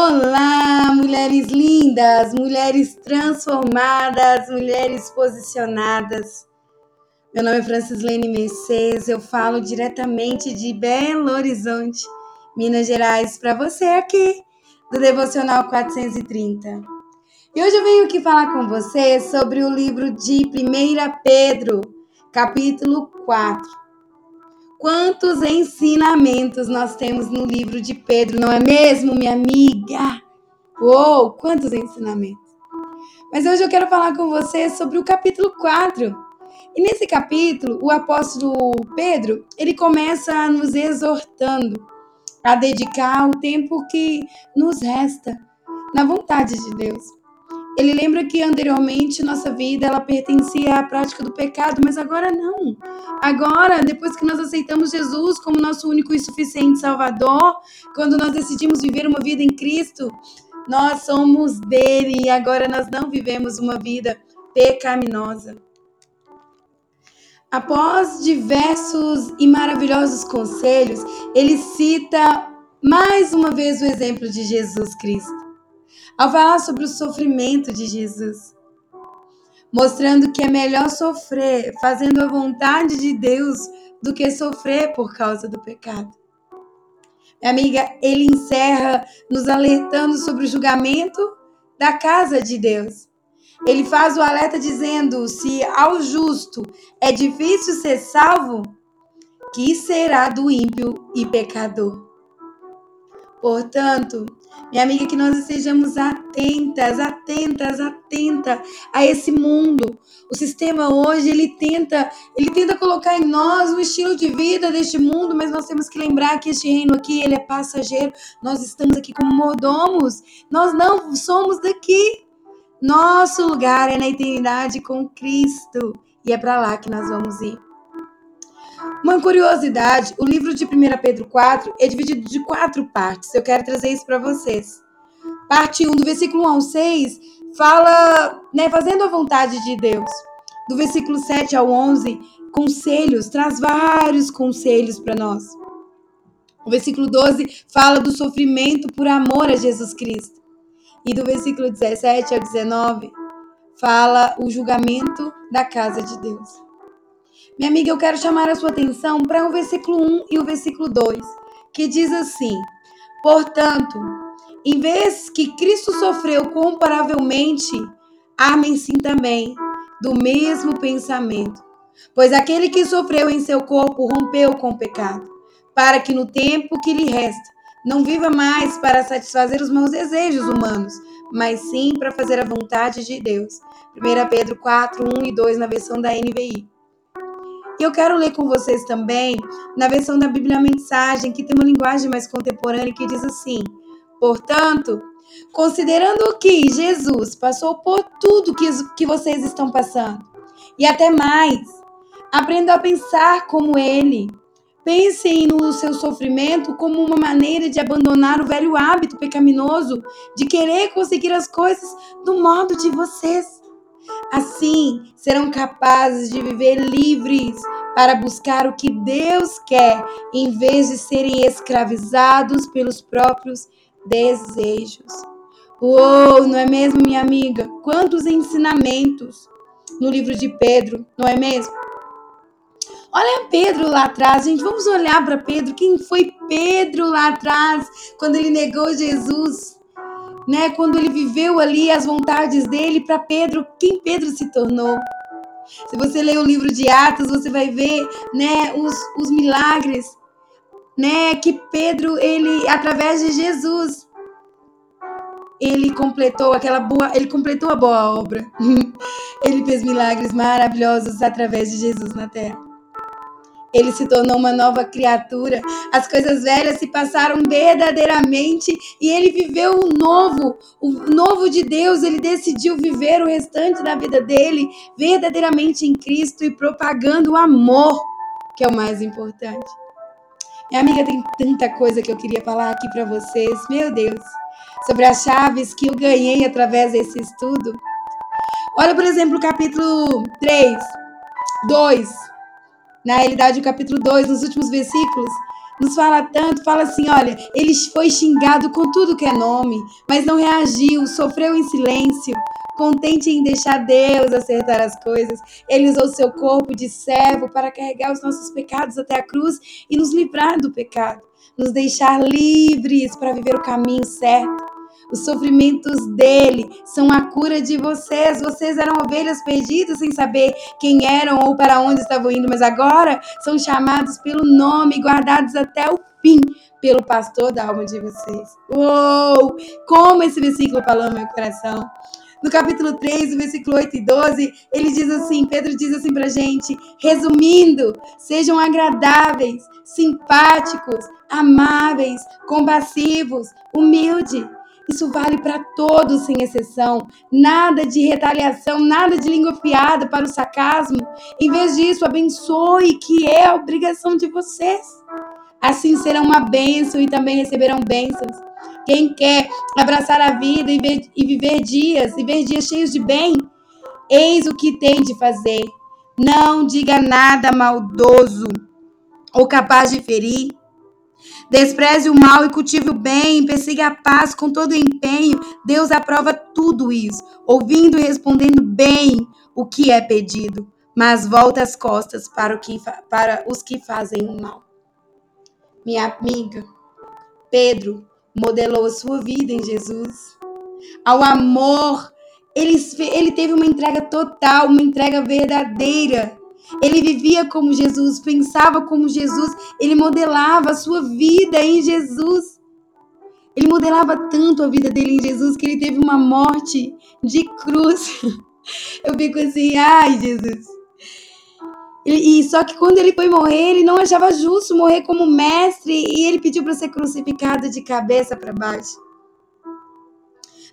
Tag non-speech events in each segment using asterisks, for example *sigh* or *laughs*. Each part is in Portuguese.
Olá, mulheres lindas, mulheres transformadas, mulheres posicionadas. Meu nome é Francislene Mercedes, eu falo diretamente de Belo Horizonte, Minas Gerais, para você aqui do Devocional 430. E hoje eu venho aqui falar com você sobre o livro de 1 Pedro, capítulo 4. Quantos ensinamentos nós temos no livro de Pedro, não é mesmo, minha amiga? Uou, quantos ensinamentos! Mas hoje eu quero falar com você sobre o capítulo 4. E nesse capítulo, o apóstolo Pedro, ele começa nos exortando a dedicar o tempo que nos resta na vontade de Deus. Ele lembra que anteriormente nossa vida ela pertencia à prática do pecado, mas agora não. Agora, depois que nós aceitamos Jesus como nosso único e suficiente Salvador, quando nós decidimos viver uma vida em Cristo, nós somos dele e agora nós não vivemos uma vida pecaminosa. Após diversos e maravilhosos conselhos, ele cita mais uma vez o exemplo de Jesus Cristo ao falar sobre o sofrimento de Jesus, mostrando que é melhor sofrer fazendo a vontade de Deus do que sofrer por causa do pecado. Minha amiga, ele encerra nos alertando sobre o julgamento da casa de Deus. Ele faz o alerta dizendo: se ao justo é difícil ser salvo, que será do ímpio e pecador? Portanto, minha amiga, que nós estejamos atentas, atentas, atentas a esse mundo. O sistema hoje, ele tenta, ele tenta colocar em nós o estilo de vida deste mundo, mas nós temos que lembrar que este reino aqui, ele é passageiro. Nós estamos aqui como mordomos. Nós não somos daqui. Nosso lugar é na eternidade com Cristo. E é para lá que nós vamos ir. Uma curiosidade, o livro de 1 Pedro 4 é dividido de quatro partes. Eu quero trazer isso para vocês. Parte 1, do versículo 1 ao 6, fala, né, fazendo a vontade de Deus. Do versículo 7 ao 11, conselhos, traz vários conselhos para nós. O versículo 12 fala do sofrimento por amor a Jesus Cristo. E do versículo 17 ao 19 fala o julgamento da casa de Deus. Minha amiga, eu quero chamar a sua atenção para o versículo 1 e o versículo 2, que diz assim: Portanto, em vez que Cristo sofreu comparavelmente, armem-se também do mesmo pensamento. Pois aquele que sofreu em seu corpo rompeu com o pecado, para que no tempo que lhe resta não viva mais para satisfazer os meus desejos humanos, mas sim para fazer a vontade de Deus. 1 Pedro 4, 1 e 2 na versão da NVI. E eu quero ler com vocês também na versão da Bíblia Mensagem, que tem uma linguagem mais contemporânea que diz assim: Portanto, considerando que Jesus passou por tudo que, que vocês estão passando, e até mais, aprenda a pensar como ele. Pensem no seu sofrimento como uma maneira de abandonar o velho hábito pecaminoso de querer conseguir as coisas do modo de vocês. Assim, serão capazes de viver livres para buscar o que Deus quer, em vez de serem escravizados pelos próprios desejos. Uou, não é mesmo, minha amiga? Quantos ensinamentos no livro de Pedro, não é mesmo? Olha Pedro lá atrás, gente. Vamos olhar para Pedro. Quem foi Pedro lá atrás, quando ele negou Jesus? Né? Quando ele viveu ali as vontades dele para Pedro, quem Pedro se tornou. Se você ler o livro de Atos, você vai ver, né, os, os milagres, né, que Pedro ele através de Jesus ele completou aquela boa, ele completou a boa obra. *laughs* ele fez milagres maravilhosos através de Jesus na terra. Ele se tornou uma nova criatura. As coisas velhas se passaram verdadeiramente e ele viveu o novo, o novo de Deus. Ele decidiu viver o restante da vida dele verdadeiramente em Cristo e propagando o amor, que é o mais importante. Minha amiga, tem tanta coisa que eu queria falar aqui para vocês. Meu Deus, sobre as chaves que eu ganhei através desse estudo. Olha, por exemplo, o capítulo 3, 2 na realidade, o capítulo 2, nos últimos versículos, nos fala tanto, fala assim, olha, ele foi xingado com tudo que é nome, mas não reagiu, sofreu em silêncio, contente em deixar Deus acertar as coisas. Ele usou seu corpo de servo para carregar os nossos pecados até a cruz e nos livrar do pecado, nos deixar livres para viver o caminho certo. Os sofrimentos dele são a cura de vocês. Vocês eram ovelhas perdidas sem saber quem eram ou para onde estavam indo, mas agora são chamados pelo nome, guardados até o fim pelo pastor da alma de vocês. Uou! Como esse versículo falou no meu coração. No capítulo 3, versículo 8 e 12, ele diz assim: Pedro diz assim pra gente, resumindo, sejam agradáveis, simpáticos, amáveis, compassivos, humildes isso vale para todos, sem exceção. Nada de retaliação, nada de língua fiada para o sarcasmo. Em vez disso, abençoe, que é a obrigação de vocês. Assim serão uma bênção e também receberão bênçãos. Quem quer abraçar a vida e, ver, e viver dias, e ver dias cheios de bem, eis o que tem de fazer. Não diga nada maldoso ou capaz de ferir Despreze o mal e cultive o bem, persiga a paz com todo empenho. Deus aprova tudo isso, ouvindo e respondendo bem o que é pedido, mas volta as costas para, o que, para os que fazem o mal. Minha amiga, Pedro modelou a sua vida em Jesus. Ao amor, ele, ele teve uma entrega total, uma entrega verdadeira. Ele vivia como Jesus, pensava como Jesus, ele modelava a sua vida em Jesus. Ele modelava tanto a vida dele em Jesus que ele teve uma morte de cruz. *laughs* Eu fico assim, ai, Jesus. E, e só que quando ele foi morrer, ele não achava justo morrer como mestre e ele pediu para ser crucificado de cabeça para baixo.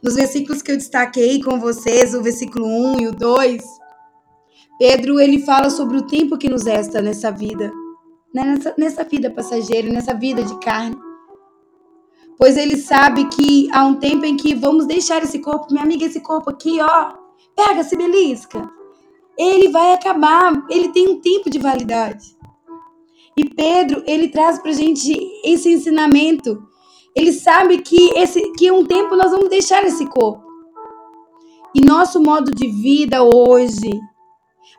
Nos versículos que eu destaquei com vocês, o versículo 1 e o 2, Pedro ele fala sobre o tempo que nos resta nessa vida, né? nessa, nessa vida passageira, nessa vida de carne. Pois ele sabe que há um tempo em que vamos deixar esse corpo, minha amiga, esse corpo aqui, ó, pega, se belisca. Ele vai acabar, ele tem um tempo de validade. E Pedro, ele traz pra gente esse ensinamento. Ele sabe que esse que um tempo nós vamos deixar esse corpo. E nosso modo de vida hoje,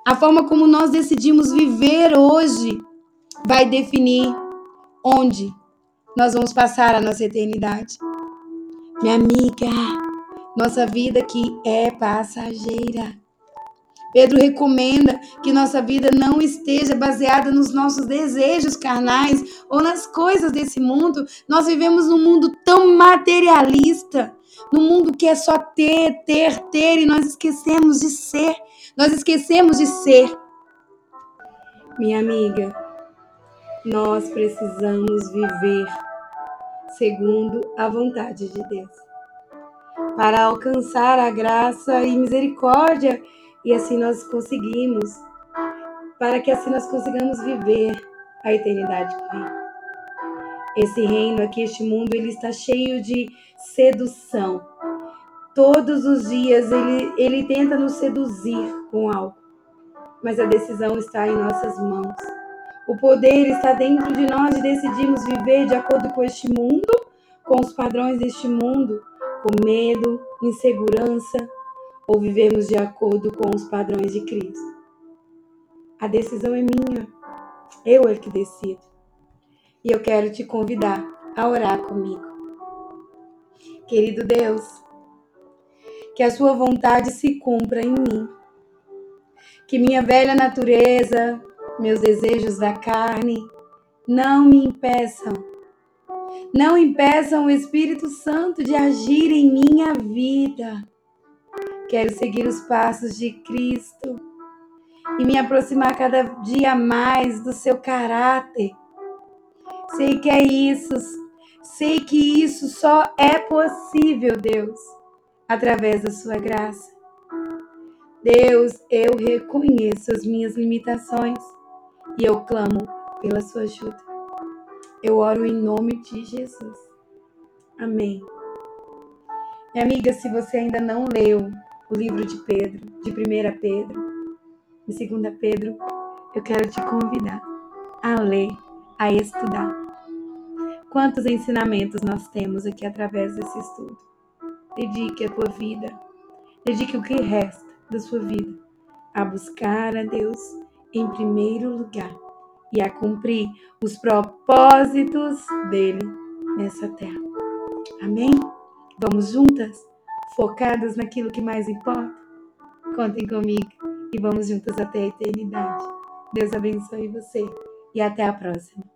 a forma como nós decidimos viver hoje vai definir onde nós vamos passar a nossa eternidade. Minha amiga, nossa vida aqui é passageira. Pedro recomenda que nossa vida não esteja baseada nos nossos desejos carnais ou nas coisas desse mundo. Nós vivemos num mundo tão materialista, num mundo que é só ter, ter, ter, e nós esquecemos de ser. Nós esquecemos de ser. Minha amiga, nós precisamos viver segundo a vontade de Deus. Para alcançar a graça e misericórdia, e assim nós conseguimos, para que assim nós consigamos viver a eternidade que vem. Esse reino aqui, este mundo, ele está cheio de sedução Todos os dias ele, ele tenta nos seduzir com algo, mas a decisão está em nossas mãos. O poder está dentro de nós de decidirmos viver de acordo com este mundo, com os padrões deste mundo, com medo, insegurança, ou vivemos de acordo com os padrões de Cristo. A decisão é minha. Eu é que decido. E eu quero te convidar a orar comigo. Querido Deus, que a sua vontade se cumpra em mim. Que minha velha natureza, meus desejos da carne, não me impeçam. Não impeçam o Espírito Santo de agir em minha vida. Quero seguir os passos de Cristo e me aproximar cada dia mais do seu caráter. Sei que é isso, sei que isso só é possível, Deus através da sua graça. Deus, eu reconheço as minhas limitações e eu clamo pela sua ajuda. Eu oro em nome de Jesus. Amém. Minha amiga, se você ainda não leu o livro de Pedro, de 1 Pedro, e 2 Pedro, eu quero te convidar a ler, a estudar. quantos ensinamentos nós temos aqui através desse estudo. Dedique a tua vida, dedique o que resta da sua vida a buscar a Deus em primeiro lugar e a cumprir os propósitos dele nessa terra. Amém? Vamos juntas, focadas naquilo que mais importa? Contem comigo e vamos juntas até a eternidade. Deus abençoe você e até a próxima.